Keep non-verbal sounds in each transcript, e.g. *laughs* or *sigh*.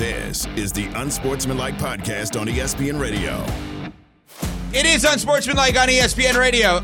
This is the Unsportsmanlike Podcast on ESPN Radio. It is Unsportsmanlike on ESPN Radio.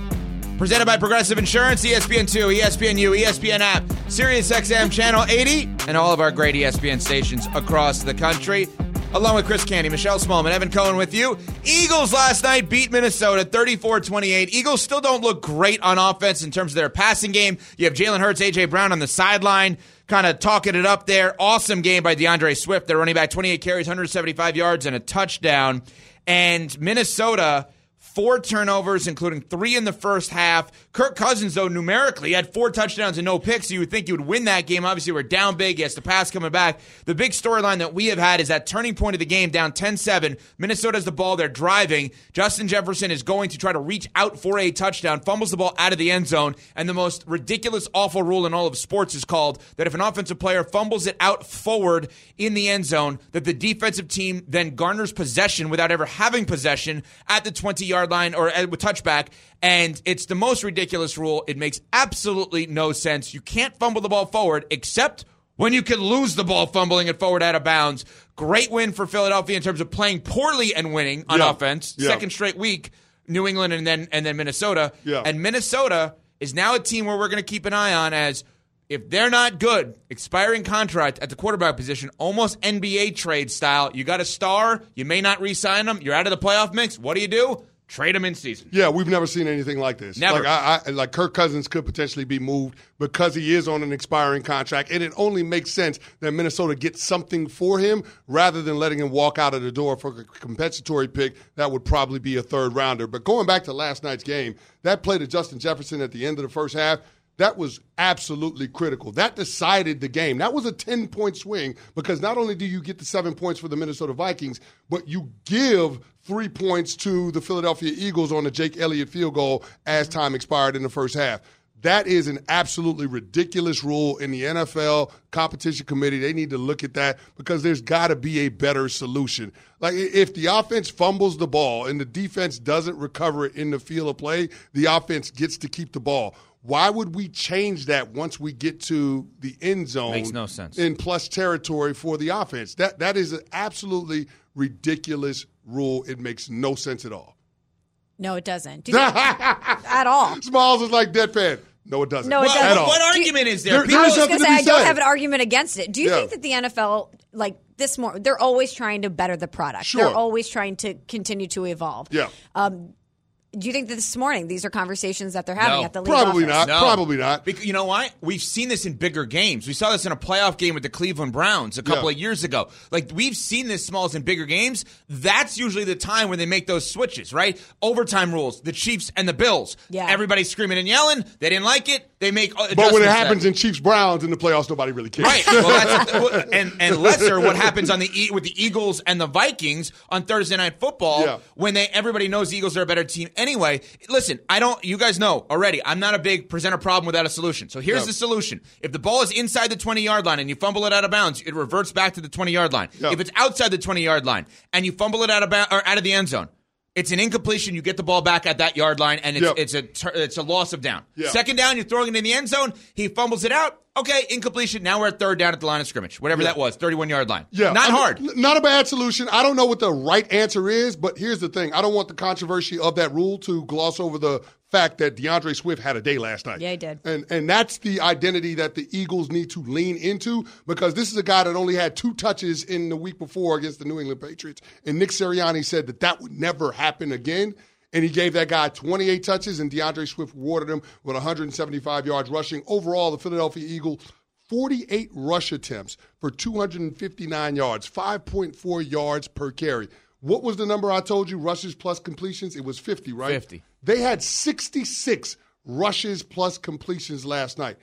Presented by Progressive Insurance, ESPN2, ESPNU, ESPN app, SiriusXM Channel 80, and all of our great ESPN stations across the country. Along with Chris Canty, Michelle Smallman, Evan Cohen with you. Eagles last night beat Minnesota 34 28. Eagles still don't look great on offense in terms of their passing game. You have Jalen Hurts, A.J. Brown on the sideline, kind of talking it up there. Awesome game by DeAndre Swift. They're running back 28 carries, 175 yards, and a touchdown. And Minnesota four turnovers, including three in the first half. Kirk Cousins, though, numerically had four touchdowns and no picks. So you would think you would win that game. Obviously, we're down big. He has the pass coming back. The big storyline that we have had is that turning point of the game, down 10 7. Minnesota has the ball. They're driving. Justin Jefferson is going to try to reach out for a touchdown, fumbles the ball out of the end zone. And the most ridiculous, awful rule in all of sports is called that if an offensive player fumbles it out forward in the end zone, that the defensive team then garners possession without ever having possession at the 20 yard line or with touchback. And it's the most ridiculous rule. It makes absolutely no sense. You can't fumble the ball forward except when you can lose the ball fumbling it forward out of bounds. Great win for Philadelphia in terms of playing poorly and winning on Yeah. offense. Yeah. Second straight week, New England and then and then Minnesota. Yeah. And Minnesota is now a team where we're going to keep an eye on as if they're not good, expiring contract at the quarterback position, almost NBA trade style. You got a star, you may not re-sign them. You're out of the playoff mix. What do you do? Trade them in season. Yeah, we've never seen anything like this. Never. Like, I, I, like Kirk Cousins could potentially be moved because he is on an expiring contract, and it only makes sense that Minnesota gets something for him rather than letting him walk out of the door for a compensatory pick that would probably be a third rounder. But going back to last night's game, that play to Justin Jefferson at the end of the first half. That was absolutely critical. That decided the game. That was a 10 point swing because not only do you get the seven points for the Minnesota Vikings, but you give three points to the Philadelphia Eagles on the Jake Elliott field goal as mm-hmm. time expired in the first half. That is an absolutely ridiculous rule in the NFL competition committee. They need to look at that because there's got to be a better solution. Like if the offense fumbles the ball and the defense doesn't recover it in the field of play, the offense gets to keep the ball. Why would we change that once we get to the end zone? Makes no sense. In plus territory for the offense. That that is an absolutely ridiculous rule. It makes no sense at all. No, it doesn't. Do you think- *laughs* at all. Smalls is like deadpan. No, it doesn't. No, it What, doesn't. At all. what argument is there? There- People- I was just gonna to say be I don't said. have an argument against it. Do you Yeah. think that the NFL, like this, more they're always trying to better the product? Sure. They're always trying to continue to evolve. Yeah. Um, do you think that this morning these are conversations that they're having No. at the league Probably office? not. Probably not. Because you know why? We've seen this in bigger games. We saw this in a playoff game with the Cleveland Browns a couple Yeah. of years ago. Like we've seen this smalls in bigger games. That's usually the time when they make those switches, right? Overtime rules, the Chiefs and the Bills. Yeah. Everybody's screaming and yelling. They didn't like it. They make uh, But when it happens that- in Chiefs Browns in the playoffs, nobody really cares. Right. Well, that's and and *laughs* lesser what happens on the with the Eagles and the Vikings on Thursday night football Yeah. when they everybody knows the Eagles are a better team anyway. Listen, I don't. You guys know already. I'm not a big present a problem without a solution. So here's the solution: if the ball is inside the 20 yard line and you fumble it out of bounds, it reverts back to the 20 yard line. If it's outside the 20 yard line and you fumble it out of bounds or out of the end zone. It's an incompletion. You get the ball back at that yard line, and it's Yeah. it's a tur- it's a loss of down. Yeah. Second down, you're throwing it in the end zone. He fumbles it out. Okay, incompletion. Now we're at third down at the line of scrimmage, whatever that was, 31 yard line. Yeah, not I mean, hard. Not a bad solution. I don't know what the right answer is, but here's the thing: I don't want the controversy of that rule to gloss over the fact that DeAndre Swift had a day last night. Yeah, he did. And and that's the identity that the Eagles need to lean into because this is a guy that only had two touches in the week before against the New England Patriots, and Nick Sirianni said that that would never happen again. And he gave that guy 28 touches, and DeAndre Swift rewarded him with 175 yards rushing. Overall, the Philadelphia Eagles 48 rush attempts for 259 yards, 5.4 yards per carry. What was the number I told you? Rushes plus completions? It was 50, right? 50. They had 66 rushes plus completions last night.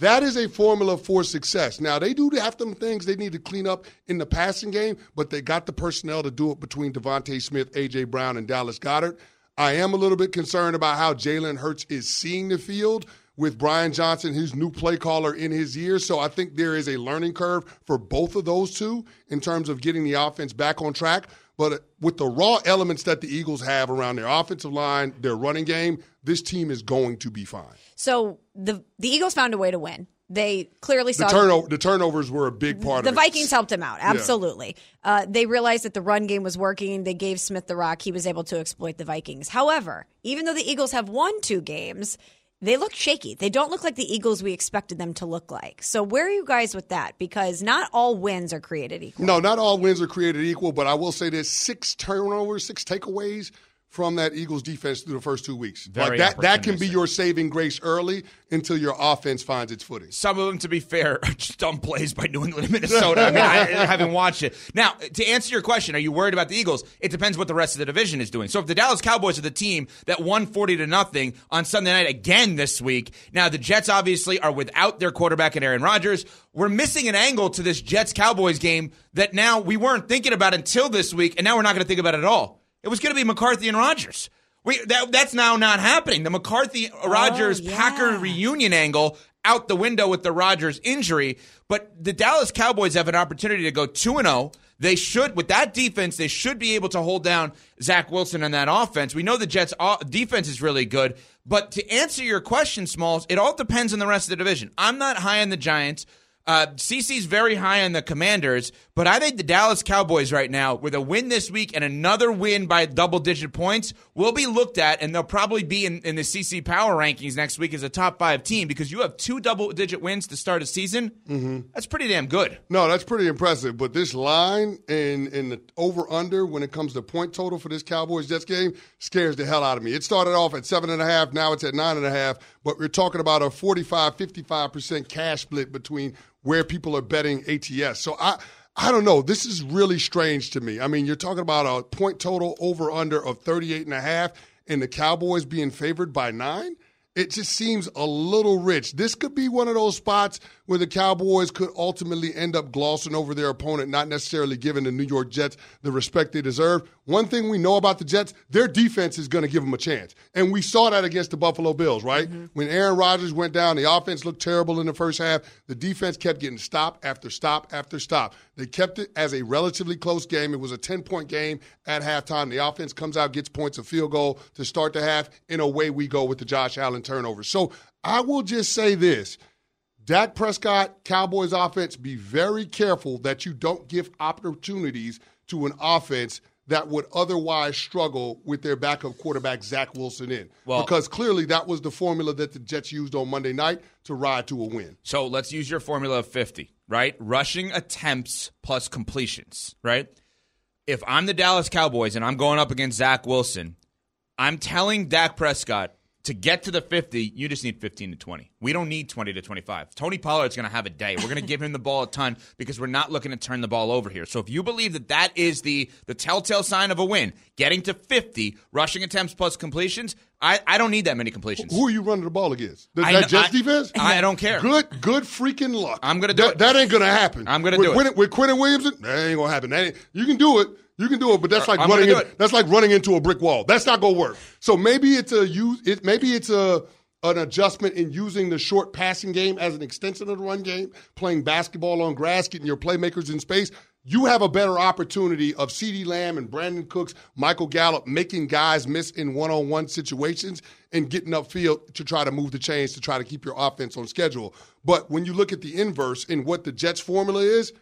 That is a formula for success. Now, they do have some things they need to clean up in the passing game, but they got the personnel to do it between DeVonta Smith, A.J. Brown, and Dallas Goedert. I am a little bit concerned about how Jalen Hurts is seeing the field with Brian Johnson, his new play caller, in his ear. So I think there is a learning curve for both of those two in terms of getting the offense back on track. But with the raw elements that the Eagles have around their offensive line, their running game, this team is going to be fine. So the the Eagles found a way to win. They clearly The saw the turnovers were a big part the of it. Vikings helped him out. Absolutely. Uh, they realized that the run game was working. They gave Smith the rock. He was able to exploit the Vikings. However, even though the Eagles have won two games, they look shaky. They don't look like the Eagles we expected them to look like. So, where are you guys with that? Because not all wins are created equal. No, not all wins are created equal, but I will say there's six turnovers, six takeaways from that Eagles defense through the first two weeks. Very like that, that can be your saving grace early until your offense finds its footing. Some of them, to be fair, *laughs* are just dumb plays by New England and Minnesota. I mean, I, I *laughs* haven't watched it. Now, to answer your question, are you worried about the Eagles? It depends what the rest of the division is doing. So if the Dallas Cowboys are the team that won 40 to nothing on Sunday night again this week, now the Jets obviously are without their quarterback and Aaron Rodgers. We're missing an angle to this Jets Cowboys game that now we weren't thinking about until this week, and now we're not going to think about it at all. It was going to be McCarthy and Rodgers. We, that, that's now not happening. The McCarthy oh, Rodgers yeah. Packer reunion angle out the window with the Rodgers injury. But the Dallas Cowboys have an opportunity to go 2 and 0. They should, with that defense, they should be able to hold down Zach Wilson and that offense. We know the Jets' defense is really good. But to answer your question, Smalls, it all depends on the rest of the division. I'm not high on the Giants. Uh, CC's very high on the Commanders, but I think the Dallas Cowboys right now, with a win this week and another win by double digit points, will be looked at, and they'll probably be in, in the CC Power rankings next week as a top five team because you have two double digit wins to start a season. Mm-hmm. That's pretty damn good. No, that's pretty impressive. But this line and and the over under when it comes to point total for this Cowboys Jets game scares the hell out of me. It started off at seven and a half, now it's at nine and a half. But we're talking about a 45, 55 percent cash split between where people are betting ATS. So I. I don't know. This is really strange to me. I mean, you're talking about a point total over under of 38 and a half and the Cowboys being favored by 9. It just seems a little rich. This could be one of those spots where the Cowboys could ultimately end up glossing over their opponent, not necessarily giving the New York Jets the respect they deserve. One thing we know about the Jets, their defense is going to give them a chance. And we saw that against the Buffalo Bills, right? Mm-hmm. When Aaron Rodgers went down, the offense looked terrible in the first half. The defense kept getting stop after stop after stop. They kept it as a relatively close game. It was a 10 point game at halftime. The offense comes out, gets points, a field goal to start the half, and away we go with the Josh Allen turnover. So I will just say this. Dak Prescott, Cowboys offense, be very careful that you don't give opportunities to an offense that would otherwise struggle with their backup quarterback, Zach Wilson, in. Well- because clearly that was the formula that the Jets used on Monday night to ride to a win. So let's use your formula of 50, right? Rushing attempts plus completions, right? If I'm the Dallas Cowboys and I'm going up against Zach Wilson, I'm telling Dak Prescott to get to the 50, you just need 15 to 20. We don't need 20 to 25. Tony Pollard's going to have a day. We're going *laughs* to give him the ball a ton because we're not looking to turn the ball over here. So if you believe that that is the the telltale sign of a win, getting to 50 rushing attempts plus completions, I, I don't need that many completions. Who are you running the ball against? That, I that Jets I- defense? I don't care. Good, good freaking luck. I'm gonna do that, it. That ain't gonna happen. I'm gonna with, do it. With Quentin Williamson. That ain't gonna happen. That ain't, you can do it. You can do it, but that's like I'm running. In, that's like running into a brick wall. That's not gonna work. So maybe it's a use. It maybe it's a an adjustment in using the short passing game as an extension of the run game, playing basketball on grass, getting your playmakers in space. You have a better opportunity of CeeDee Lamb and Brandin Cooks, Michael Gallup making guys miss in one on one situations and getting upfield to try to move the chains to try to keep your offense on schedule. But when you look at the inverse in what the Jets' formula is,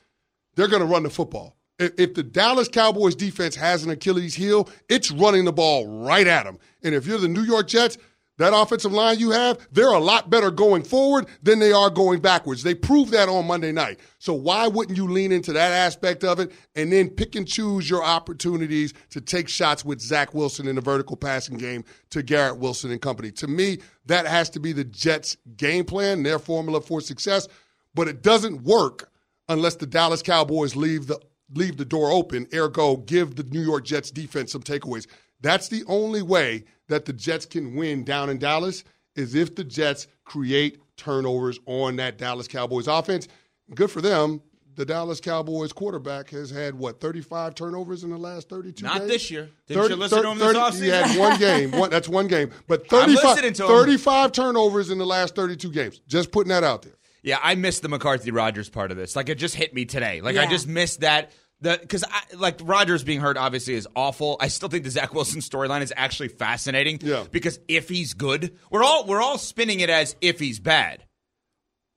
they're going to run the football. If, the Dallas Cowboys defense has an Achilles heel, it's running the ball right at them. And if you're the New York Jets, that offensive line you have, they're a lot better going forward than they are going backwards. They proved that on Monday night. So why wouldn't you lean into that aspect of it and then pick and choose your opportunities to take shots with Zach Wilson in the vertical passing game to Garrett Wilson and company? To me, that has to be the Jets' game plan, their formula for success. But it doesn't work unless the Dallas Cowboys leave the leave the door open, ergo give the New York Jets defense some takeaways. That's the only way that the Jets can win down in Dallas is if the Jets create turnovers on that Dallas Cowboys offense. Good for them. The Dallas Cowboys quarterback has had what 35 turnovers in the last 32 Not games? this year. Didn't you listen to him this 30 offseason? He had one game. *laughs* One, that's one game. But 35, listening to him. 35 turnovers in the last 32 games. Just putting that out there. Yeah, I missed the McCarthy Rodgers part of this. Like it just hit me today. Like I just missed that. The because like Rodgers being hurt obviously is awful. I still think the Zach Wilson storyline is actually fascinating. Yeah. Because if he's good, we're all we're all spinning it as if he's bad.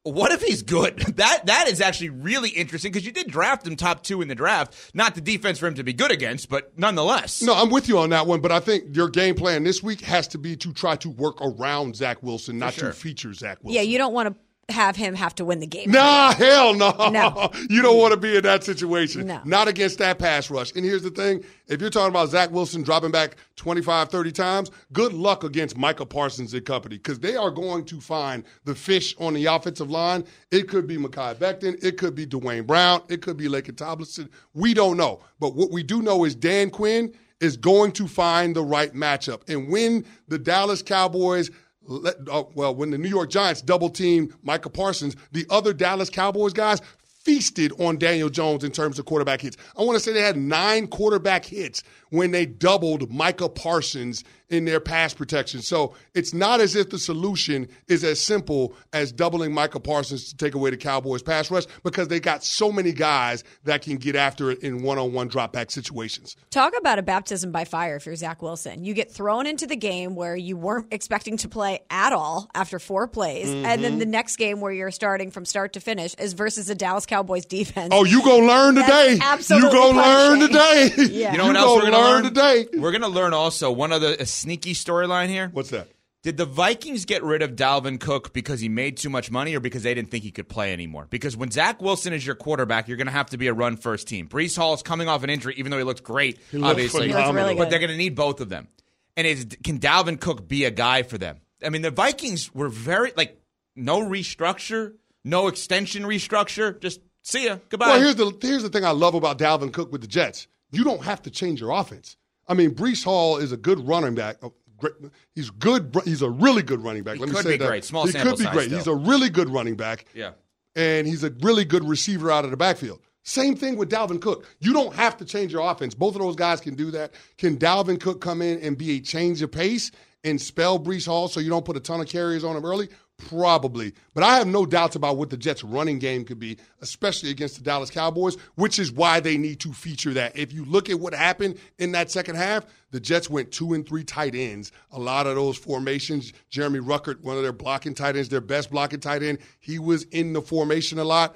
What if he's good? *laughs* That that is actually really interesting because you did draft him top two in the draft. Not the defense for him to be good against, but nonetheless. No, I'm with you on that one, but I think your game plan this week has to be to try to work around Zach Wilson, not sure. to feature Zach Wilson. Yeah, you don't want to have him have to win the game. Nah, hell no. No. *laughs* You don't want to be in that situation. No. Not against that pass rush. And here's the thing if you're talking about Zach Wilson dropping back 25, 30 times, good luck against Micah Parsons and company because they are going to find the fish on the offensive line. It could be Mekhi Becton. It could be Duane Brown. It could be Laken Tomlinson. We don't know. But what we do know is Dan Quinn is going to find the right matchup. And when the Dallas Cowboys let, uh, well, when the New York Giants double teamed Micah Parsons, the other Dallas Cowboys guys feasted on Daniel Jones in terms of quarterback hits. I want to say they had nine quarterback hits when they doubled Micah Parsons in their pass protection. So it's not as if the solution is as simple as doubling Micah Parsons to take away the Cowboys pass rush because they got so many guys that can get after it in one on one drop back situations. Talk about a baptism by fire if you're Zach Wilson. You get thrown into the game where you weren't expecting to play at all after four plays, and Mm-hmm. then the next game where you're starting from start to finish is versus the Dallas Cowboys defense. Oh, you gonna learn That's today. absolutely you gonna learn today. *laughs* Yeah. You know you else gonna we're gonna learn learn today. We're gonna learn also one other a sneaky storyline here. What's that? Did the Vikings get rid of Dalvin Cook because he made too much money or because they didn't think he could play anymore? Because when Zach Wilson is your quarterback, you're going to have to be a run first team. Breece Hall is coming off an injury, even though he looked great, looked obviously. Looked really But they're going to need both of them. And is can Dalvin Cook be a guy for them? I mean, the Vikings were very, like, no restructure, no extension restructure. Just see ya. Goodbye. Well, here's the here's the thing I love about Dalvin Cook with the Jets. You don't have to change your offense. I mean, Breece Hall is a good running back. Oh, great- He's good. He's a really good running back. He Let me could say be that. great. Small he could be great. still. He's a really good running back. yeah. and he's a really good receiver out of the backfield. Same thing with Dalvin Cook. You don't have to change your offense. Both of those guys can do that. Can Dalvin Cook come in and be a change of pace and spell Breece Hall so you don't put a ton of carriers on him early? Probably. But I have no doubts about what the Jets' running game could be, especially against the Dallas Cowboys, which is why they need to feature that. If you look at what happened in that second half, the Jets went two and three tight ends. A lot of those formations, Jeremy Ruckert, one of their blocking tight ends, their best blocking tight end, he was in the formation a lot.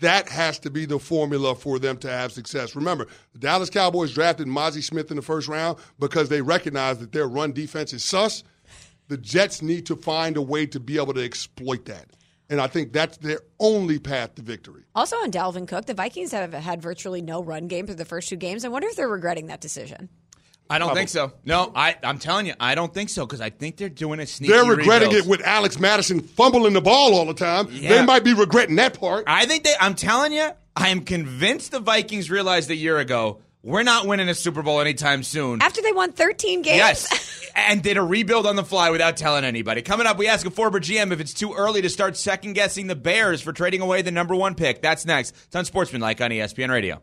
That has to be the formula for them to have success. Remember, the Dallas Cowboys drafted Mazi Smith in the first round because they recognize that their run defense is sus. The Jets need to find a way to be able to exploit that. And I think that's their only path to victory. Also on Dalvin Cook, the Vikings have had virtually no run game through the first two games. I wonder if they're regretting that decision. I don't think so. No, I, I'm telling you, I don't think so because I think they're doing a sneaky They're regretting rebuild. it with Alex Mattison fumbling the ball all the time. Yeah. They might be regretting that part. I think they. I'm telling you, I am convinced the Vikings realized a year ago we're not winning a Super Bowl anytime soon. After they won 13 games. Yes, *laughs* and did a rebuild on the fly without telling anybody. Coming up, we ask a former GM if it's too early to start second guessing the Bears for trading away the number one pick. That's next. It's Unsportsmanlike on ESPN Radio.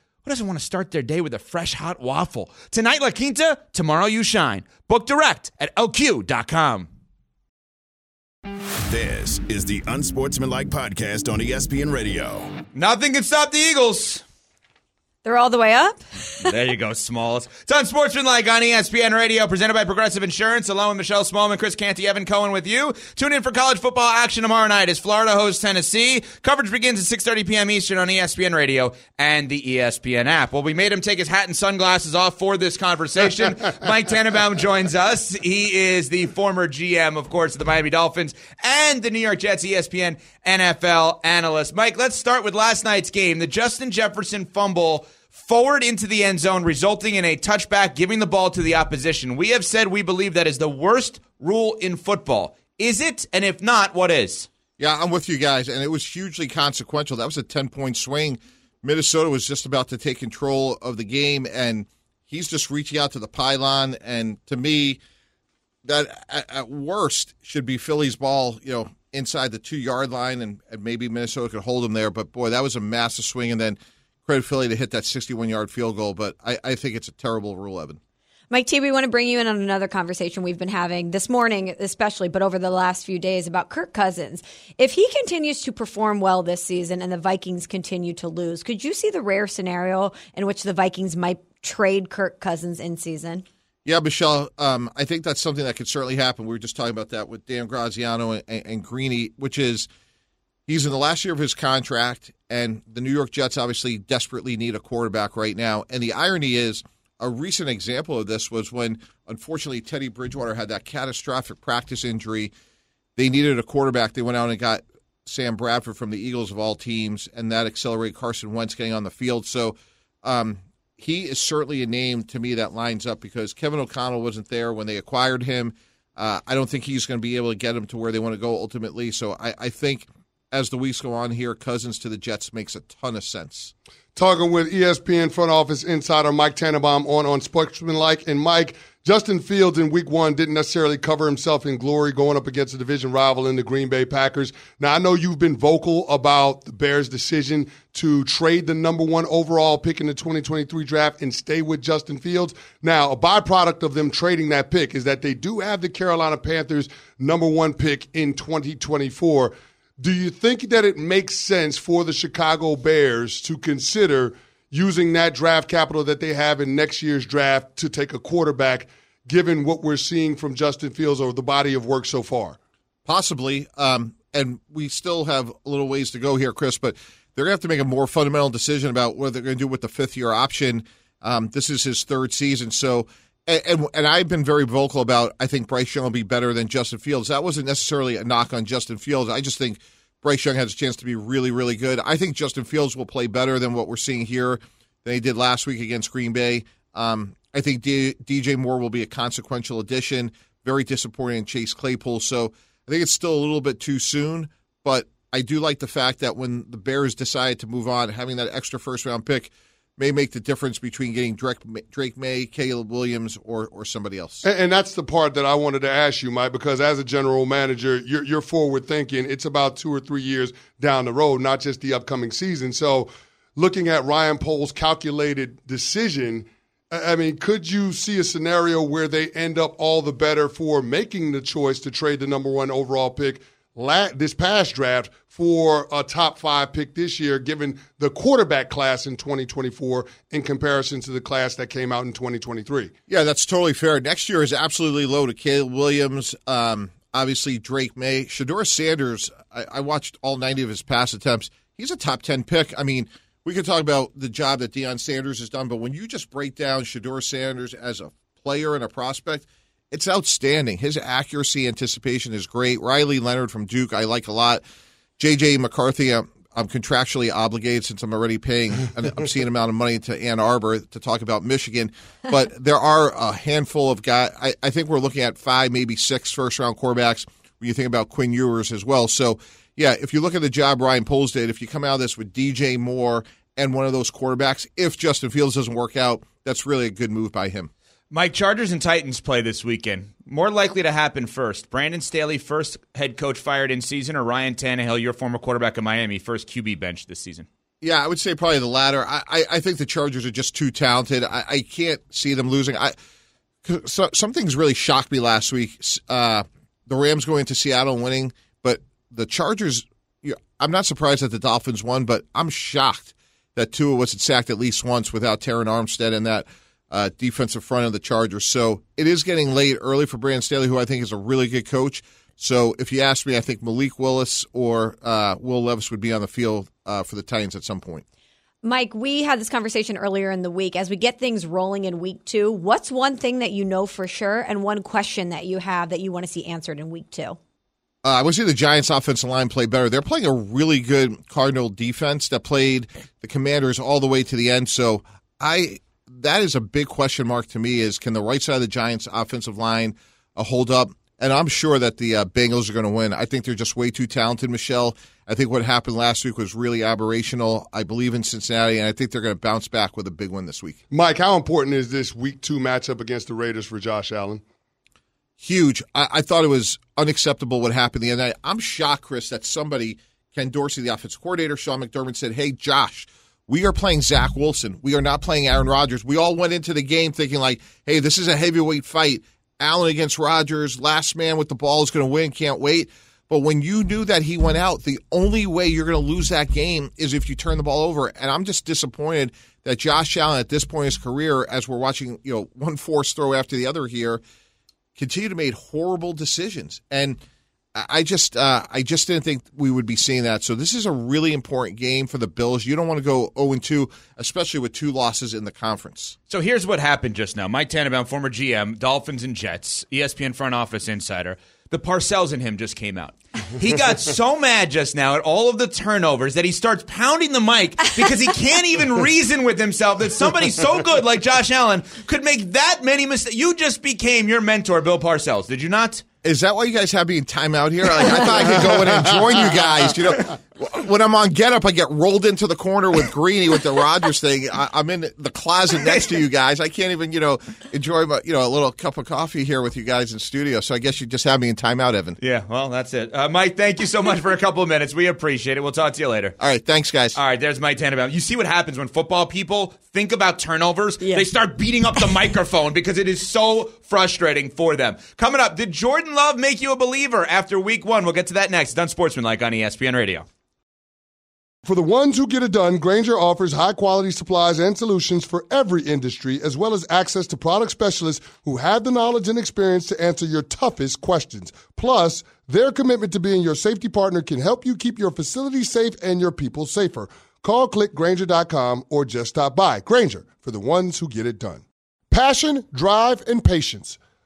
who doesn't want to start their day with a fresh hot waffle? Tonight, La Quinta, tomorrow, you shine. Book direct at lq.com. This is the Unsportsmanlike Podcast on ESPN Radio. Nothing can stop the Eagles. They're all the way up. there you go, *laughs* Smalls. It's Unsportsmanlike on ESPN Radio, presented by Progressive Insurance. Along with Michelle Smallman, Chris Canty, Evan Cohen with you. Tune in for college football action tomorrow night as Florida hosts Tennessee. Coverage begins at 6.30 p.m. Eastern on ESPN Radio and the ESPN app. Well, we made him take his hat and sunglasses off for this conversation. *laughs* Mike Tannenbaum joins us. He is the former GM, of course, of the Miami Dolphins and the New York Jets ESPN NFL analyst. Mike, let's start with last night's game. The Justin Jefferson fumble forward into the end zone, resulting in a touchback, giving the ball to the opposition. We have said we believe that is the worst rule in football. Is it? And if not, what is? Yeah, I'm with you guys. And it was hugely consequential. That was a 10 point swing. Minnesota was just about to take control of the game, and he's just reaching out to the pylon. And to me, that at, worst should be Philly's ball, you know, inside the two yard line, and, and maybe Minnesota could hold them there. But boy, that was a massive swing. And then credit Philly to hit that 61 yard field goal. But I, I think it's a terrible rule, Evan. Mike T, we want to bring you in on another conversation we've been having this morning, especially, but over the last few days about Kirk Cousins. If he continues to perform well this season and the Vikings continue to lose, could you see the rare scenario in which the Vikings might trade Kirk Cousins in season? Yeah, Michelle, um, I think that's something that could certainly happen. We were just talking about that with Dan Graziano and, and, Greeny, which is he's in the last year of his contract, and the New York Jets obviously desperately need a quarterback right now. And the irony is, a recent example of this was when, unfortunately, Teddy Bridgewater had that catastrophic practice injury. They needed a quarterback. They went out and got Sam Bradford from the Eagles of all teams, and that accelerated Carson Wentz getting on the field. So um, he is certainly a name to me that lines up because Kevin O'Connell wasn't there when they acquired him. Uh, I don't think he's going to be able to get them to where they want to go ultimately. So I, I think as the weeks go on here, Cousins to the Jets makes a ton of sense talking with ESPN front office insider Mike Tannenbaum on Unsportsmanlike. And Mike, Justin Fields in week one didn't necessarily cover himself in glory going up against a division rival in the Green Bay Packers. Now, I know you've been vocal about the Bears' decision to trade the number one overall pick in the 2023 draft and stay with Justin Fields. Now, a byproduct of them trading that pick is that they do have the Carolina Panthers' number one pick in 2024. Do you think that it makes sense for the Chicago Bears to consider using that draft capital that they have in next year's draft to take a quarterback, given what we're seeing from Justin Fields over the body of work so far? Possibly. Um, and we still have a little ways to go here, Chris, but they're going to have to make a more fundamental decision about what they're going to do with the fifth year option. Um, this is his third season. So, and, and, and I've been very vocal about I think Bryce Young will be better than Justin Fields. That wasn't necessarily a knock on Justin Fields. I just think Bryce Young has a chance to be really, really good. I think Justin Fields will play better than what we're seeing here than he did last week against Green Bay. Um, I think D- DJ Moore will be a consequential addition. Very disappointing in Chase Claypool. So I think it's still a little bit too soon, but I do like the fact that when the Bears decide to move on, having that extra first round pick may make the difference between getting Drake, Maye, Caleb Williams, or or somebody else. And, and, that's the part that I wanted to ask you, Mike, because as a general manager, you're, you're forward thinking. It's about two or three years down the road, not just the upcoming season. So, looking at Ryan Poles' calculated decision. I mean, could you see a scenario where they end up all the better for making the choice to trade the number one overall pick this past draft for a top five pick this year, given the quarterback class in 2024 in comparison to the class that came out in 2023. Yeah, that's totally fair. Next year is absolutely loaded. Caleb Williams, um, obviously Drake Maye, Shedeur Sanders. I, I watched all 90 of his pass attempts. He's a top 10 pick. I mean, we could talk about the job that Deion Sanders has done, but when you just break down Shedeur Sanders as a player and a prospect – it's outstanding. His accuracy anticipation is great. Riley Leonard from Duke, I like a lot. JJ McCarthy, I'm, I'm contractually obligated since I'm already paying an *laughs* obscene amount of money to Ann Arbor to talk about Michigan. But there are a handful of guys. I, I think we're looking at five, maybe six first round quarterbacks when you think about Quinn Ewers as well. So, yeah, if you look at the job Ryan Poles did, if you come out of this with DJ Moore and one of those quarterbacks, if Justin Fields doesn't work out, that's really a good move by him. Mike, Chargers and Titans play this weekend. More likely to happen first. Brandon Staley, first head coach fired in season, or Ryan Tannehill, your former quarterback of Miami, first QB bench this season? Yeah, I would say probably the latter. I, I, I think the Chargers are just too talented. I, I can't see them losing. I so, some things really shocked me last week. Uh, the Rams going to Seattle and winning, but the Chargers. I'm not surprised that the Dolphins won, but I'm shocked that Tua wasn't sacked at least once without Terron Armstead and that uh, defensive front of the Chargers. So it is getting late early for Brandon Staley, who I think is a really good coach. So if you ask me, I think Malik Willis or uh, Will Levis would be on the field uh, for the Titans at some point. Mike, we had this conversation earlier in the week. As we get things rolling in week two, what's one thing that you know for sure and one question that you have that you want to see answered in week two? Uh, I would say the Giants' offensive line play better. They're playing a really good Cardinal defense that played the Commanders all the way to the end. So I that is a big question mark to me. Is can the right side of the Giants' offensive line uh, hold up? And I'm sure that the uh, Bengals are going to win. I think they're just way too talented, Michelle. I think what happened last week was really aberrational. I believe in Cincinnati, and I think they're going to bounce back with a big win this week. Mike, how important is this week two matchup against the Raiders for Josh Allen? Huge. I, I thought it was unacceptable what happened the other night. I'm shocked, Chris, that somebody, Ken Dorsey, the offensive coordinator, Sean McDermott, said, Hey, Josh, we are playing Zach Wilson. We are not playing Aaron Rodgers. We all went into the game thinking, like, hey, this is a heavyweight fight. Allen against Rodgers, last man with the ball is going to win. Can't wait. But when you knew that he went out, the only way you're going to lose that game is if you turn the ball over. And I'm just disappointed that Josh Allen, at this point in his career, as we're watching, you know, one force throw after the other here, continue to make horrible decisions. And I just, uh, I just didn't think we would be seeing that. So this is a really important game for the Bills. You don't want to go 0 2, especially with two losses in the conference. So here's what happened just now. Mike Tannenbaum, former GM, Dolphins and Jets, ESPN front office insider. The Parcells in him just came out. He got *laughs* so mad just now at all of the turnovers that he starts pounding the mic because he can't even *laughs* reason with himself that somebody so good like Josh Allen could make that many mistakes. You just became your mentor, Bill Parcells, did you not? Is that why you guys have me in timeout here? Like, I thought I could go in and join you guys. You know, when I'm on Get Up, I get rolled into the corner with Greeny with the Rodgers thing. I, am in the closet next to you guys. I can't even, you know, enjoy my, you know, a little cup of coffee here with you guys in studio. So I guess you just have me in timeout, Evan. Yeah, well, that's it. Uh, Mike, thank you so much for a couple of minutes. We appreciate it. We'll talk to you later. All right, thanks, guys. All right, there's Mike Tannenbaum. You see what happens when football people think about turnovers? Yeah. They start beating up the microphone because it is so frustrating for them. Coming up, did Jordan Love make you a believer after week one? We'll get to that next. Done Sportsmanlike on ESPN Radio. For the ones who get it done, Grainger offers high quality supplies and solutions for every industry, as well as access to product specialists who have the knowledge and experience to answer your toughest questions. Plus, their commitment to being your safety partner can help you keep your facility safe and your people safer. Call clickgrainger.com or just stop by. Grainger for the ones who get it done. Passion, drive, and patience.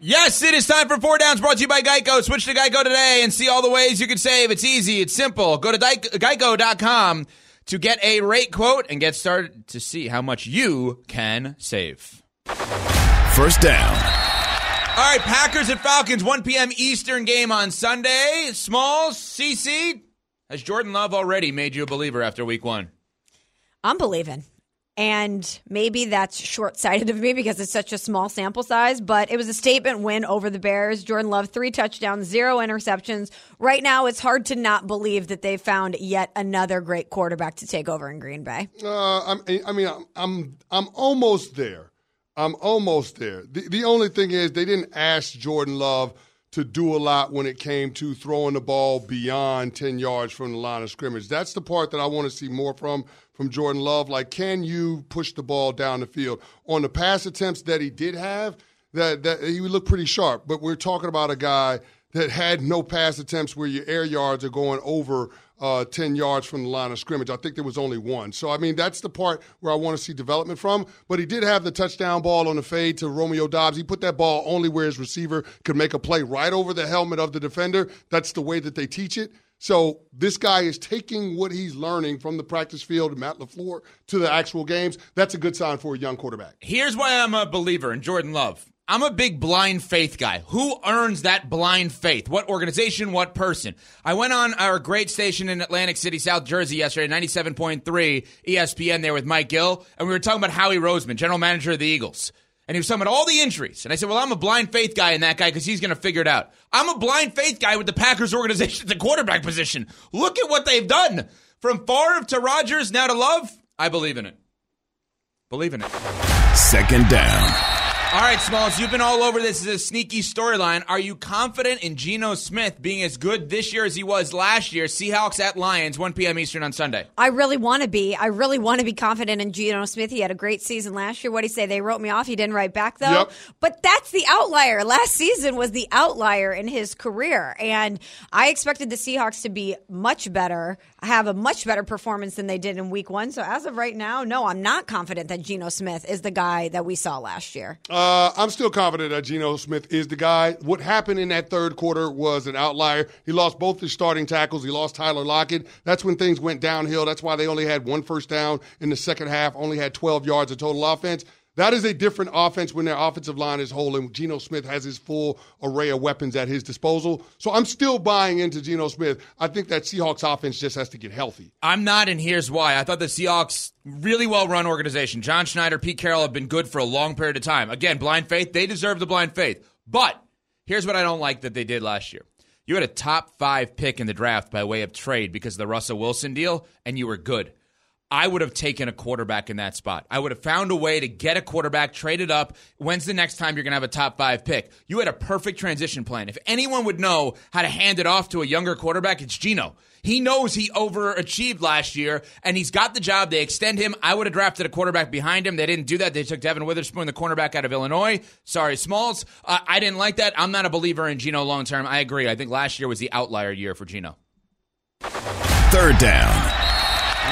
Yes, it is time for Four Downs brought to you by Geico. Switch to Geico today and see all the ways you can save. It's easy, it's simple. Go to geico.com to get a rate quote and get started to see how much you can save. First down. All right, Packers and Falcons, 1 p.m. Eastern game on Sunday. Smalls, CC, has Jordan Love already made you a believer after week one? I'm believing. And maybe that's short sighted of me because it's such a small sample size, but it was a statement win over the Bears. Jordan Love, three touchdowns, zero interceptions. Right now, it's hard to not believe that they found yet another great quarterback to take over in Green Bay. Uh, I mean, I'm, I'm, I'm almost there. I'm almost there. The, the only thing is, they didn't ask Jordan Love to do a lot when it came to throwing the ball beyond 10 yards from the line of scrimmage. That's the part that I want to see more from from Jordan Love. Like, can you push the ball down the field? On the pass attempts that he did have, that, that he would look pretty sharp. But we're talking about a guy that had no pass attempts where your air yards are going over uh, 10 yards from the line of scrimmage. I think there was only one. So, I mean, that's the part where I want to see development from. But he did have the touchdown ball on the fade to Romeo Doubs. He put that ball only where his receiver could make a play right over the helmet of the defender. That's the way that they teach it. So this guy is taking what he's learning from the practice field, Matt LaFleur, to the actual games. That's a good sign for a young quarterback. Here's why I'm a believer in Jordan Love. I'm a big blind faith guy. Who earns that blind faith? What organization? What person? I went on our great station in Atlantic City, South Jersey yesterday, 97.3 ESPN there with Mike Gill, and we were talking about Howie Roseman, general manager of the Eagles. And he was talking about all the injuries. And I said, well, I'm a blind faith guy in that guy because he's going to figure it out. I'm a blind faith guy with the Packers organization at *laughs* the quarterback position. Look at what they've done. From Favre to Rodgers, now to Love, I believe in it. Believe in it. Second down. All right, Smalls, you've been all over this as a sneaky storyline. Are you confident in Geno Smith being as good this year as he was last year? Seahawks at Lions, 1 p.m. Eastern on Sunday. I really want to be. I really want to be confident in Geno Smith. He had a great season last year. What do you say? They wrote me off. He didn't write back though. Yep. But that's the outlier. Last season was the outlier in his career, and I expected the Seahawks to be much better, have a much better performance than they did in Week One. So as of right now, no, I'm not confident that Geno Smith is the guy that we saw last year. Uh, Uh, I'm still confident that Geno Smith is the guy. What happened in that third quarter was an outlier. He lost both his starting tackles. He lost Tyler Lockett. That's when things went downhill. That's why they only had one first down in the second half, only had 12 yards of total offense. That is a different offense when their offensive line is whole and Geno Smith has his full array of weapons at his disposal. So I'm still buying into Geno Smith. I think that Seahawks offense just has to get healthy. I'm not, and here's why. I thought the Seahawks, really well run organization. John Schneider, Pete Carroll have been good for a long period of time. Again, blind faith, they deserve the blind faith. But here's what I don't like that they did last year. You had a top five pick in the draft by way of trade because of the Russell Wilson deal, and you were good. I would have taken a quarterback in that spot. I would have found a way to get a quarterback, traded up. When's the next time you're going to have a top five pick? You had a perfect transition plan. If anyone would know how to hand it off to a younger quarterback, it's Geno. He knows he overachieved last year, and he's got the job. They extend him. I would have drafted a quarterback behind him. They didn't do that. They took Devon Witherspoon, the cornerback out of Illinois. Sorry, Smalls. Uh, I didn't like that. I'm not a believer in Geno long term. I agree. I think last year was the outlier year for Geno. Third down.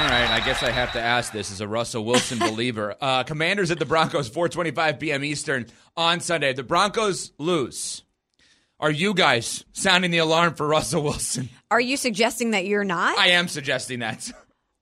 All right, I guess I have to ask this as a Russell Wilson *laughs* believer. Uh, commanders at the Broncos, 4:25 p.m. Eastern on Sunday. The Broncos lose. Are you guys sounding the alarm for Russell Wilson? Are you suggesting that you're not? I am suggesting that.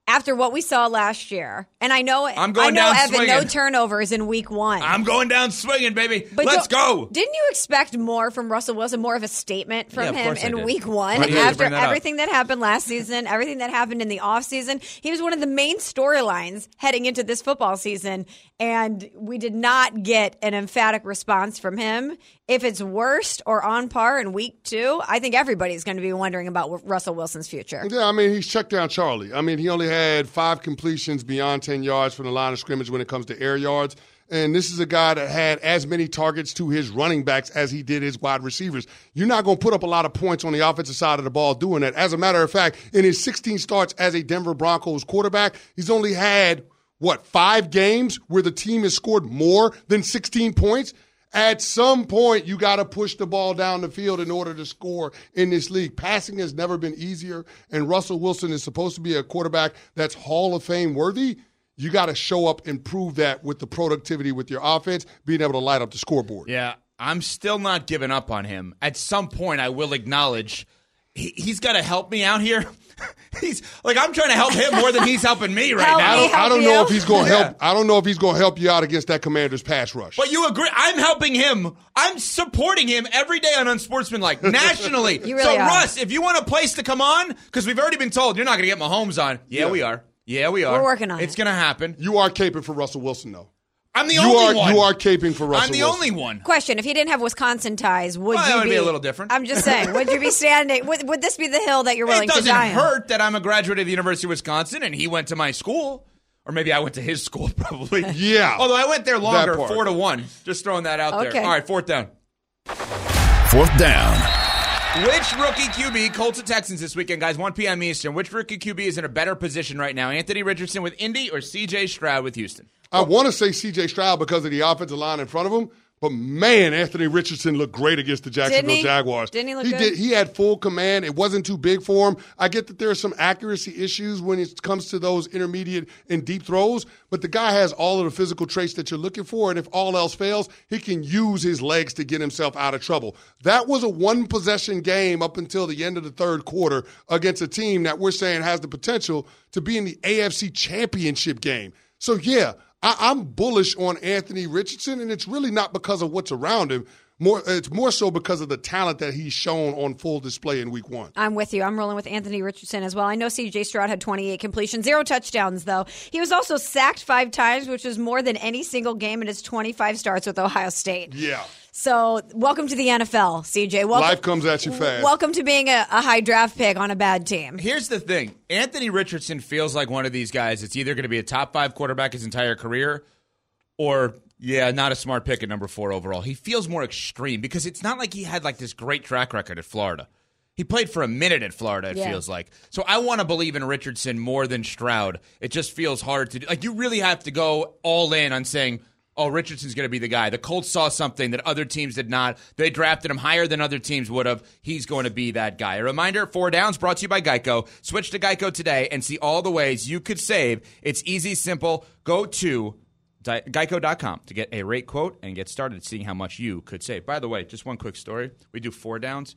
After what we saw last year, and I know I'm going I know down Evan, no swinging. turnovers in Week One. I'm going down swinging, baby. But Let's go. Didn't you expect more from Russell Wilson? More of a statement from Yeah, him in week one Why do you have to after bring that up? everything that happened last season, everything that happened in the offseason. He was one of the main storylines heading into this football season, and we did not get an emphatic response from him. If it's worst or on par in week two, I think everybody's going to be wondering about Russell Wilson's future. Yeah, I mean, he's checked down Charlie. I mean, he only had five completions beyond 10 yards from the line of scrimmage when it comes to air yards. And this is a guy that had as many targets to his running backs as he did his wide receivers. You're not going to put up a lot of points on the offensive side of the ball doing that. As a matter of fact, in his 16 starts as a Denver Broncos quarterback, he's only had, what, five games where the team has scored more than 16 points? At some point, you got to push the ball down the field in order to score in this league. Passing has never been easier, and Russell Wilson is supposed to be a quarterback that's Hall of Fame worthy. You got to show up and prove that with the productivity with your offense, being able to light up the scoreboard. Yeah, I'm still not giving up on him. At some point, I will acknowledge he, he's got to help me out here. *laughs* he's like I'm trying to help him more than he's helping me right Help now. I don't, I don't know if he's going to Yeah. help. I don't know if he's going to help you out against that Commanders pass rush. But you agree? I'm helping him. I'm supporting him every day on Unsportsmanlike *laughs* nationally. You really so, are. Russ, if you want a place to come on, because we've already been told you're not going to get Mahomes on. Yeah, Yeah. we are. Yeah, we are. We're working on it. It's it. going to happen. you are caping for Russell Wilson, though. I'm the You only are one. you are caping for Russell. I'm the Wilson. only one. Question: If he didn't have Wisconsin ties, would Well, you that would be, be a little different. I'm just saying, would you be standing? Would, would this be the hill that you're willing to die It doesn't die on? hurt that I'm a graduate of the University of Wisconsin and he went to my school. Or maybe I went to his school, *laughs* probably. Yeah. Although I went there longer, four to one. Just throwing that out there. All right, fourth down. Fourth down. Which rookie QB, Colts and Texans this weekend, guys, 1 p.m. Eastern. Which rookie QB is in a better position right now? Anthony Richardson with Indy or CJ Stroud with Houston? I want to say C.J. Stroud because of the offensive line in front of him, But man, Anthony Richardson looked great against the Jacksonville he? Jaguars. Didn't he look he good? did. He had full command. It wasn't too big for him. I get that there are some accuracy issues when it comes to those intermediate and deep throws, but the guy has all of the physical traits that you're looking for. And if all else fails, he can use his legs to get himself out of trouble. That was a one possession game up until the end of the third quarter against a team that we're saying has the potential to be in the AFC championship game. So, yeah, I, I'm bullish on Anthony Richardson, and it's really not because of what's around him. More, it's more so because of the talent that he's shown on full display in Week One. I'm with you. I'm rolling with Anthony Richardson as well. I know CJ Stroud had 28 completions, zero touchdowns, though. He was also sacked five times, which was more than any single game in his 25 starts with Ohio State. Yeah, So, welcome to the NFL, CJ. Welcome, life comes at you fast. Welcome to being a, a high draft pick on a bad team. Here's the thing Anthony Richardson feels like one of these guys that's either going to be a top five quarterback his entire career or, yeah, not a smart pick at number four overall. He feels more extreme because it's not like he had like this great track record at Florida. He played for a minute at Florida, it Yeah. feels like. So I want to believe in Richardson more than Stroud. It just feels hard to do. Like, you really have to go all in on saying, oh, Richardson's going to be the guy. The Colts saw something that other teams did not. They drafted him higher than other teams would have. He's going to be that guy. A reminder Four Downs brought to you by Geico. Switch to Geico today and see all the ways you could save. It's easy, simple. Go to Geico.com to get a rate quote and get started seeing how much you could save. By the way, just one quick story. We do four downs.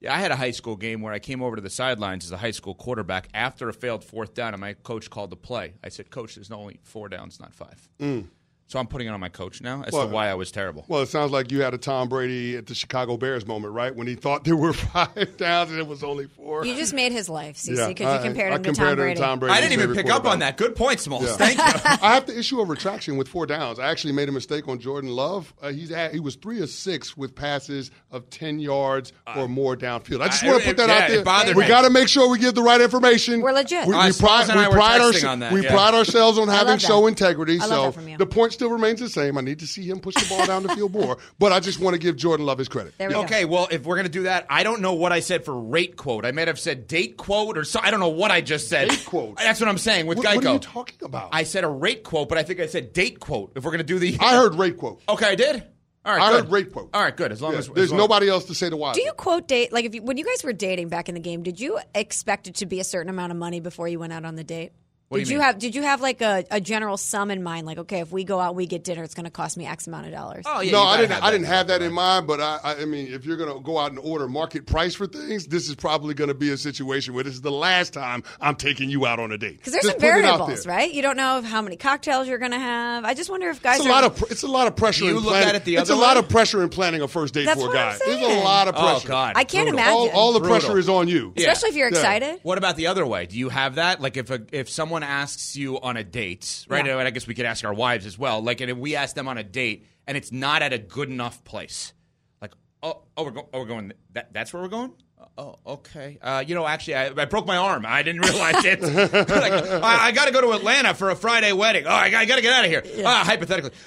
Yeah, I had a high school game where I came over to the sidelines as a high school quarterback after a failed fourth down, and my coach called the play. I said, Coach, there's only four downs, not five. Mm. So I'm putting it on my coach now as Well- to why I was terrible. Well, it sounds like you had a Tom Brady at the Chicago Bears moment, right? When he thought there were *laughs* five downs and it was only four. You just made his life, CC, Yeah, because I- you compared I him to compared Tom him Brady. Tom Brady. I didn't even pick up on that. Good point, Smalls. Yeah. Thank you. *laughs* I have to issue a retraction with four downs. I actually made a mistake on Jordan Love. Uh, he's at, he was three of six with passes of ten yards or more downfield. I just I- want to put that yeah, out there. it bothered we got to make sure we give the right information. We're legit. We, Uh, we Smalls pride, we pride, our- on that, we yeah. pride ourselves on having show integrity. I love so that from you. the point still remains the same. I need to see him push the ball down the field more, *laughs* but I just want to give Jordan Love his credit. There we go. Okay, well, if we're going to do that, I don't know what I said for rate quote. I might have said date quote or so. I don't know what I just said. Date quote? That's what I'm saying with What, Geico. what are you talking about? I said a rate quote, but I think I said date quote. If we're going to do the, I heard rate quote. Okay, I did. All right, I good. heard rate quote. All right, good. As long Yeah, as there's as long- nobody else to say the why. Do you quote date like if you, when you guys were dating back in the game? Did you expect it to be a certain amount of money before you went out on the date? What did you you, have Did you have like a, a general sum in mind? Like, okay, if we go out, we get dinner, it's going to cost me X amount of dollars. Oh yeah, no, I didn't. I didn't have that in mind. But I, I, I mean, if you're going to go out and order market price for things, this is probably going to be a situation where this is the last time I'm taking you out on a date. Because there's Just some putting it out variables, there. right? You don't know how many cocktails you're going to have. I just wonder if guys It's a are lot of. pr- It's a lot of pressure. You in look planning. at it the other It's other a lot of pressure in planning a first date That's for a guy. There's a lot of oh, pressure Oh. God, I can't Brutal. imagine. All, all the Brutal. pressure is on you. Yeah. especially if you're Yeah. excited. What about the other way? Do you have that? Like if a, if someone asks you on a date, right? Yeah. And I guess we could ask our wives as well. Like, and if we ask them on a date and it's not at a good enough place, like, oh, oh, we're going, oh, we're going. That, that's where we're going. Oh, okay. Uh, you know, actually, I, I broke my arm. I didn't realize it. like, *laughs* I, I got to go to Atlanta for a Friday wedding. Oh, I, got to get out of here. Ah, hypothetically. *laughs*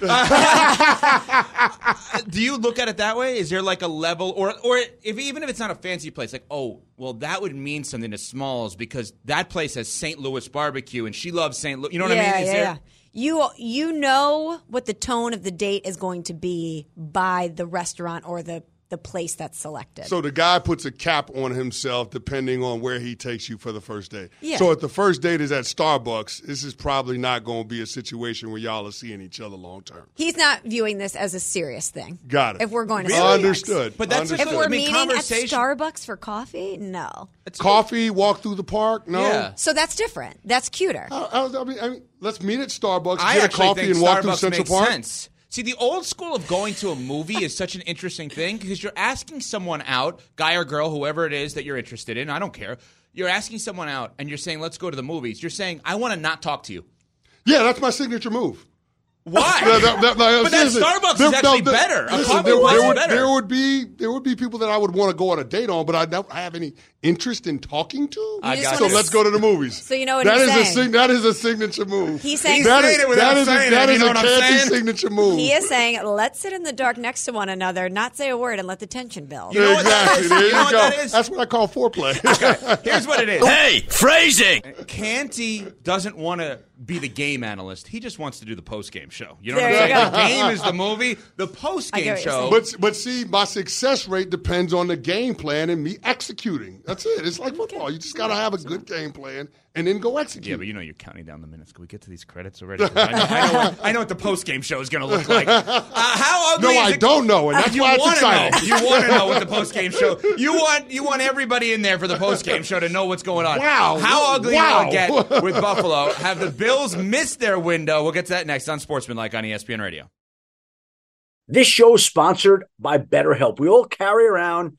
Uh, do you look at it that way? Is there like a level, or or if even if it's not a fancy place, like oh, well, that would mean something to Smalls because that place has St. Louis barbecue, and she loves St. Louis. You know what yeah, I mean? Is yeah, there- yeah. You you know what the tone of the date is going to be by the restaurant or the the place that's selected. So the guy puts a cap on himself depending on where he takes you for the first date. Yeah. So if the first date is at Starbucks, this is probably not going to be a situation where y'all are seeing each other long term. He's not viewing this as a serious thing. Got it. If we're going to Really? Starbucks. Understood. But that's Understood. If we're I mean, meeting at Starbucks for coffee, no. Coffee, walk through the park. No. Yeah. So that's different. That's cuter. I, I- I mean, I mean, let's meet at Starbucks, I get a coffee, think and walk through Central makes Park. sense. See, the old school of going to a movie is such an interesting thing because you're asking someone out, guy or girl, whoever it is that you're interested in. I don't care. You're asking someone out, and you're saying, "Let's go to the movies." You're saying, "I want to not talk to you." Yeah, that's my signature move. Why? *laughs* That- that- that- but that Starbucks there- is actually no, better. A listen, coffee there, place there is would, better. there would be there would be people that I would want to go on a date on, but I don't I have any interest in talking to. I got so let's go to the movies. So you know what That he's is a saying? sig- that is a signature move. He's saying- that He's is, saying it without that is a, saying it, that you is know a what I'm Kathy saying? signature move. He is saying, let's sit in the dark next to one another, not say a word, and let the tension build. You know what that exactly. There You you, know what go. that is? That's what I call foreplay. *laughs* Here's what it is. Hey, phrasing. Canty doesn't want to be the game analyst. He just wants to do the post game show. You know There what I'm saying? go. The game is the movie. The post I game get what you're show. But but see, my success rate depends on the game plan and me executing. That's it. It's like football. You just got to have a good game plan and then go execute. yeah, but you know you're counting down the minutes. Can we get to these credits already? I know, I know, what, I know what the post game show is going to look like. *laughs* Uh, how ugly? No, is I it- don't know, and that's you why it's wanna exciting. Know. You want to know what the *laughs* post game show. You want you want everybody in there for the post game show to know what's going on. Wow. How ugly Wow. will it get *laughs* with Buffalo? Have the Bills missed their window? We'll get to that next on Unsportsmanlike on ESPN Radio. This show is sponsored by BetterHelp. We all carry around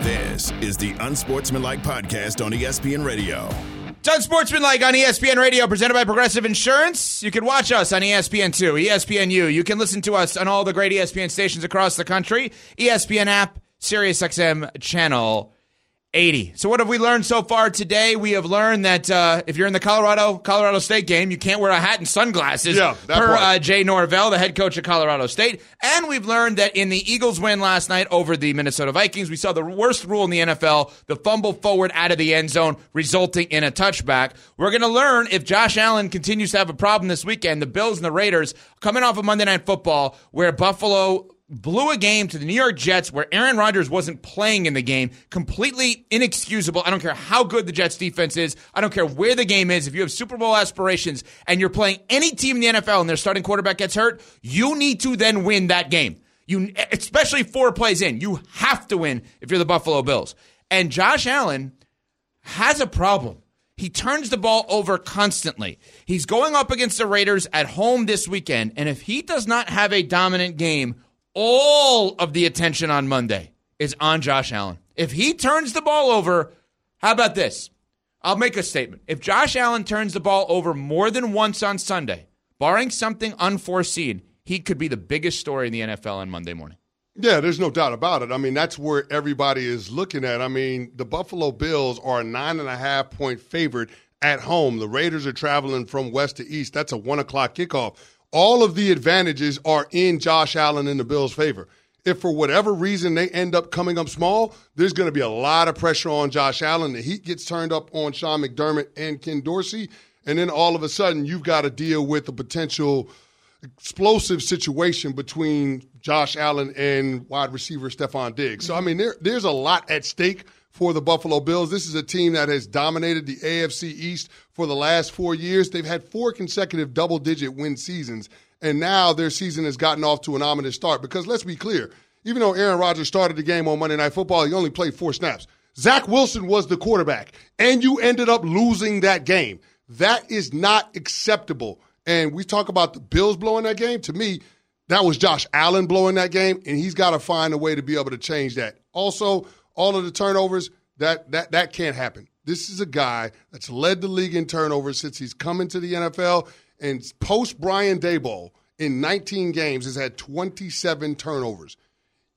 This is the Unsportsmanlike Podcast on ESPN Radio. It's Unsportsmanlike on ESPN Radio, presented by Progressive Insurance. You can watch us on E ESPN2, ESPNU. You can listen to us on all the great ESPN stations across the country. ESPN app, SiriusXM channel 80. So what have we learned so far today? We have learned that uh, if you're in the Colorado Colorado State game, you can't wear a hat and sunglasses. Yeah, per uh, Jay Norvell, the head coach of Colorado State. And we've learned that in the Eagles' win last night over the Minnesota Vikings, we saw the worst rule in the NFL: the fumble forward out of the end zone, resulting in a touchback. We're going to learn if Josh Allen continues to have a problem this weekend. The Bills and the Raiders coming off of Monday Night Football, where Buffalo blew a game to the New York Jets where Aaron Rodgers wasn't playing in the game. Completely inexcusable. I don't care how good the Jets defense is. I don't care where the game is. If you have Super Bowl aspirations and you're playing any team in the NFL and their starting quarterback gets hurt, you need to then win that game. You especially four plays in. You have to win if you're the Buffalo Bills. And Josh Allen has a problem. He turns the ball over constantly. He's going up against the Raiders at home this weekend, and if he does not have a dominant game, all of the attention on Monday is on Josh Allen. If he turns the ball over, how about this? I'll make a statement. If Josh Allen turns the ball over more than once on Sunday, barring something unforeseen, he could be the biggest story in the NFL on Monday morning. Yeah, there's no doubt about it. I mean, that's where everybody is looking at. I mean, the Buffalo Bills are a nine and a half point favorite at home. The Raiders are traveling from west to east. That's a one o'clock kickoff. All of the advantages are in Josh Allen in the Bills' favor. If for whatever reason they end up coming up small, there's going to be a lot of pressure on Josh Allen. The heat gets turned up on Sean McDermott and Ken Dorsey. And then all of a sudden, you've got to deal with a potential explosive situation between Josh Allen and wide receiver Stefon Diggs. So, I mean, there, there's a lot at stake for the Buffalo Bills. This is a team that has dominated the AFC East for the last four years. They've had four consecutive double digit win seasons, and now their season has gotten off to an ominous start because let's be clear, even though Aaron Rodgers started the game on Monday Night Football, he only played four snaps. Zach Wilson was the quarterback, and you ended up losing that game. That is not acceptable. And we talk about the Bills blowing that game. To me, that was Josh Allen blowing that game, and he's got to find a way to be able to change that. Also, all of the turnovers, that that that can't happen. This is a guy that's led the league in turnovers since he's come into the NFL and post Brian Daboll in 19 games has had 27 turnovers.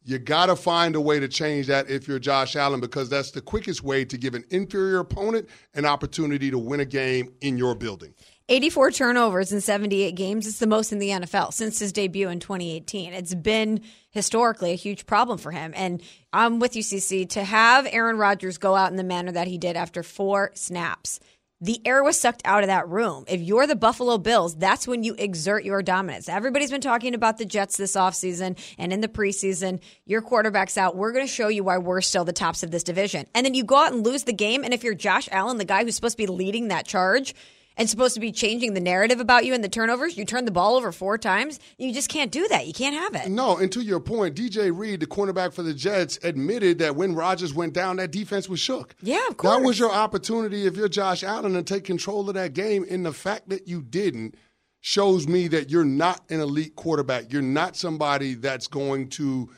You got to find a way to change that if you're Josh Allen because that's the quickest way to give an inferior opponent an opportunity to win a game in your building. 84 turnovers in 78 games. It's the most in the NFL since his debut in 2018. It's been historically a huge problem for him. And I'm with you, CC, to have Aaron Rodgers go out in the manner that he did after four snaps the air was sucked out of that room. If you're the Buffalo Bills, that's when you exert your dominance. Everybody's been talking about the Jets this offseason and in the preseason. Your quarterback's out. We're going to show you why we're still the tops of this division. And then you go out and lose the game. And if you're Josh Allen, the guy who's supposed to be leading that charge, and supposed to be changing the narrative about you and the turnovers, you turn the ball over four times. You just can't do that. You can't have it. No, and to your point, DJ Reed, the cornerback for the Jets, admitted that when Rodgers went down, that defense was shook. Yeah, of course. That was your opportunity if you're Josh Allen to take control of that game. And the fact that you didn't shows me that you're not an elite quarterback. You're not somebody that's going to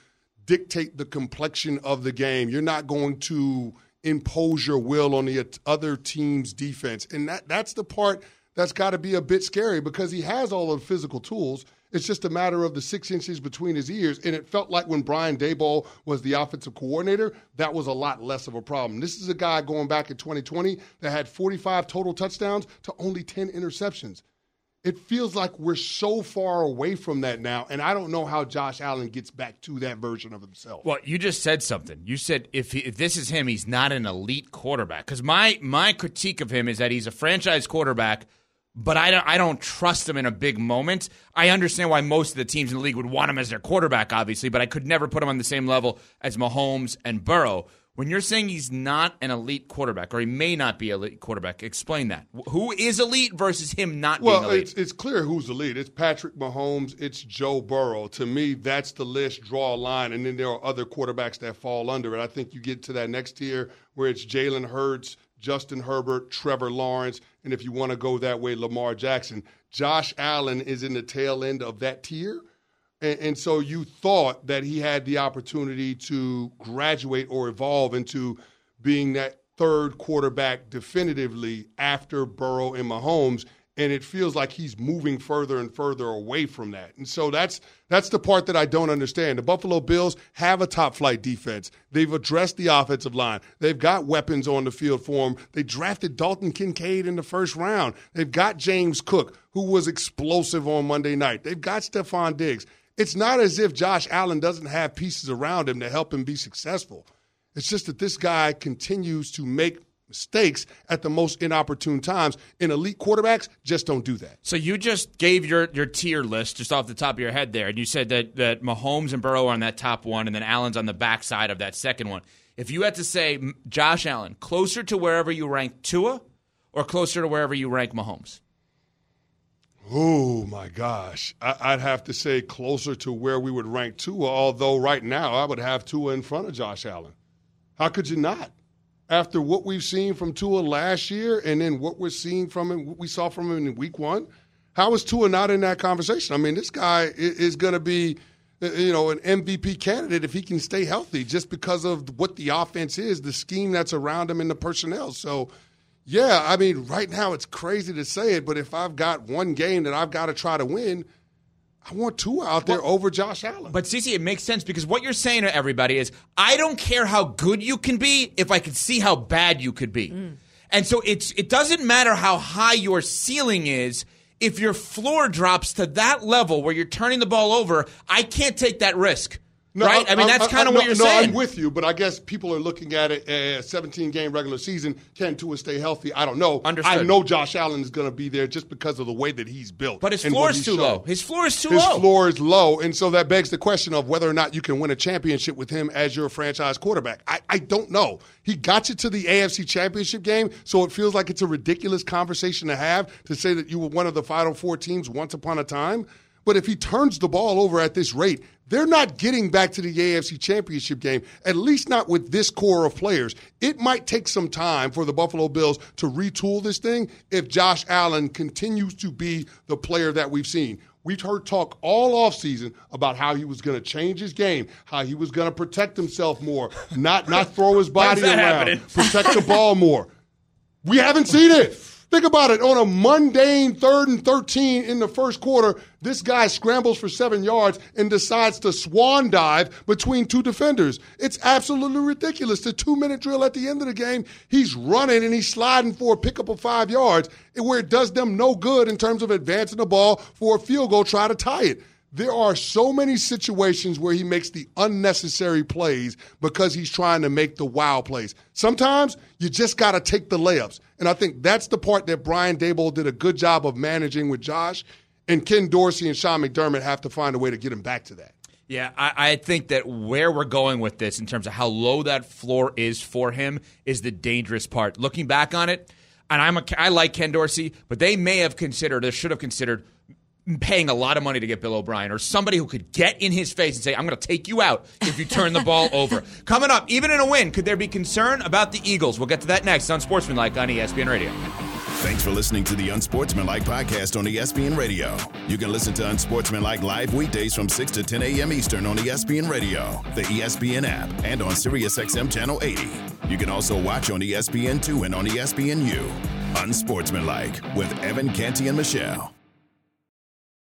dictate the complexion of the game. You're not going to impose your will on the other team's defense. And that that's the part that's got to be a bit scary because he has all the physical tools. It's just a matter of the six inches between his ears. And it felt like when Brian Daboll was the offensive coordinator, that was a lot less of a problem. This is a guy going back in 2020 that had 45 total touchdowns to only 10 interceptions it feels like we're so far away from that now, and I don't know how Josh Allen gets back to that version of himself. Well, you just said something. You said if, he, if this is him, he's not an elite quarterback. Because my my critique of him is that he's a franchise quarterback, but I don't I don't trust him in a big moment. I understand why most of the teams in the league would want him as their quarterback, obviously, but I could never put him on the same level as Mahomes and Burrow. When you're saying he's not an elite quarterback, or he may not be elite quarterback, explain that. Who is elite versus him not well, being elite? It's, it's clear who's elite. It's Patrick Mahomes. It's Joe Burrow. To me, that's the list. Draw a line, and then there are other quarterbacks that fall under it. I think you get to that next tier where it's Jalen Hurts, Justin Herbert, Trevor Lawrence, and if you want to go that way, Lamar Jackson. Josh Allen is in the tail end of that tier. And, and, so you thought that he had the opportunity to graduate or evolve into being that third quarterback definitively after Burrow and Mahomes. And it feels like he's moving further and further away from that. And so that's that's the part that I don't understand. The Buffalo Bills have a top flight defense. They've addressed the offensive line. They've got weapons on the field for them. They drafted Dalton Kincaid in the first round. They've got James Cook, who was explosive on Monday night. They've got Stefon Diggs. It's not as if Josh Allen doesn't have pieces around him to help him be successful. It's just that this guy continues to make mistakes at the most inopportune times. And elite quarterbacks just don't do that. So you just gave your, your tier list just off the top of your head there, and you said that, that Mahomes and Burrow are on that top one, and then Allen's on the backside of that second one. If you had to say Josh Allen, closer to wherever you rank Tua or closer to wherever you rank Mahomes? Oh my gosh. I, would have to say closer to where we would rank Tua, although right now I would have Tua in front of Josh Allen. How could you not? After what we've seen from Tua last year and then what we're seeing from him, what we saw from him in week one, how is Tua not in that conversation? I mean, this guy is going to be, uh, you know, an MVP candidate if he can stay healthy just because of what the offense is, the scheme that's around him and the personnel. So, yeah, I mean, right now it's crazy to say it, but if I've got one game that I've got to try to win, I want Tua out there well, over Josh Allen. But CC, it makes sense because what you're saying to everybody is, I don't care how good you can be if I can see how bad you could be. Mm. And so it's it doesn't matter how high your ceiling is. If your floor drops to that level where you're turning the ball over, I can't take that risk. No, right? I, I mean, that's kind of what you're no, saying. I'm with you, but I guess people are looking at it as 17 game regular season. Can Tua stay healthy? I don't know. Understood. I know Josh Allen is going to be there just because of the way that he's built. But his floor is too shown. low. His floor is too his low. His floor is low. And so that begs the question of whether or not you can win a championship with him as your franchise quarterback. I, I don't know. He got you to the AFC championship game, so it feels like it's a ridiculous conversation to have to say that you were one of the final four teams once upon a time. But if he turns the ball over at this rate, they're not getting back to the AFC championship game, at least not with this core of players. It might take some time for the Buffalo Bills to retool this thing if Josh Allen continues to be the player that we've seen. We've heard talk all offseason about how he was going to change his game, how he was going to protect himself more, not not throw his *laughs* body around, happening? protect the ball more. We haven't seen it. Think about it. On a mundane third and 13 in the first quarter, this guy scrambles for seven yards and decides to swan dive between two defenders. It's absolutely ridiculous. The two minute drill at the end of the game, he's running and he's sliding for a pickup of five yards, where it does them no good in terms of advancing the ball for a field goal, try to tie it. There are so many situations where he makes the unnecessary plays because he's trying to make the wow plays. Sometimes you just got to take the layups. And I think that's the part that Brian Daboll did a good job of managing with Josh. And Ken Dorsey and Sean McDermott have to find a way to get him back to that. Yeah, I, I think that where we're going with this in terms of how low that floor is for him is the dangerous part. Looking back on it, and I'm a, I like Ken Dorsey, but they may have considered, or should have considered, paying a lot of money to get Bill O'Brien or somebody who could get in his face and say, I'm going to take you out if you turn the ball *laughs* over. Coming up, even in a win, could there be concern about the Eagles? We'll get to that next on Unsportsmanlike on ESPN Radio. Thanks for listening to the Unsportsmanlike podcast on ESPN Radio. You can listen to Unsportsmanlike live weekdays from 6 to 10 a.m. Eastern on ESPN Radio, the ESPN app, and on SiriusXM Channel 80. You can also watch on E ESPN2 and on ESPNU. Unsportsmanlike with Evan Canty and Michelle.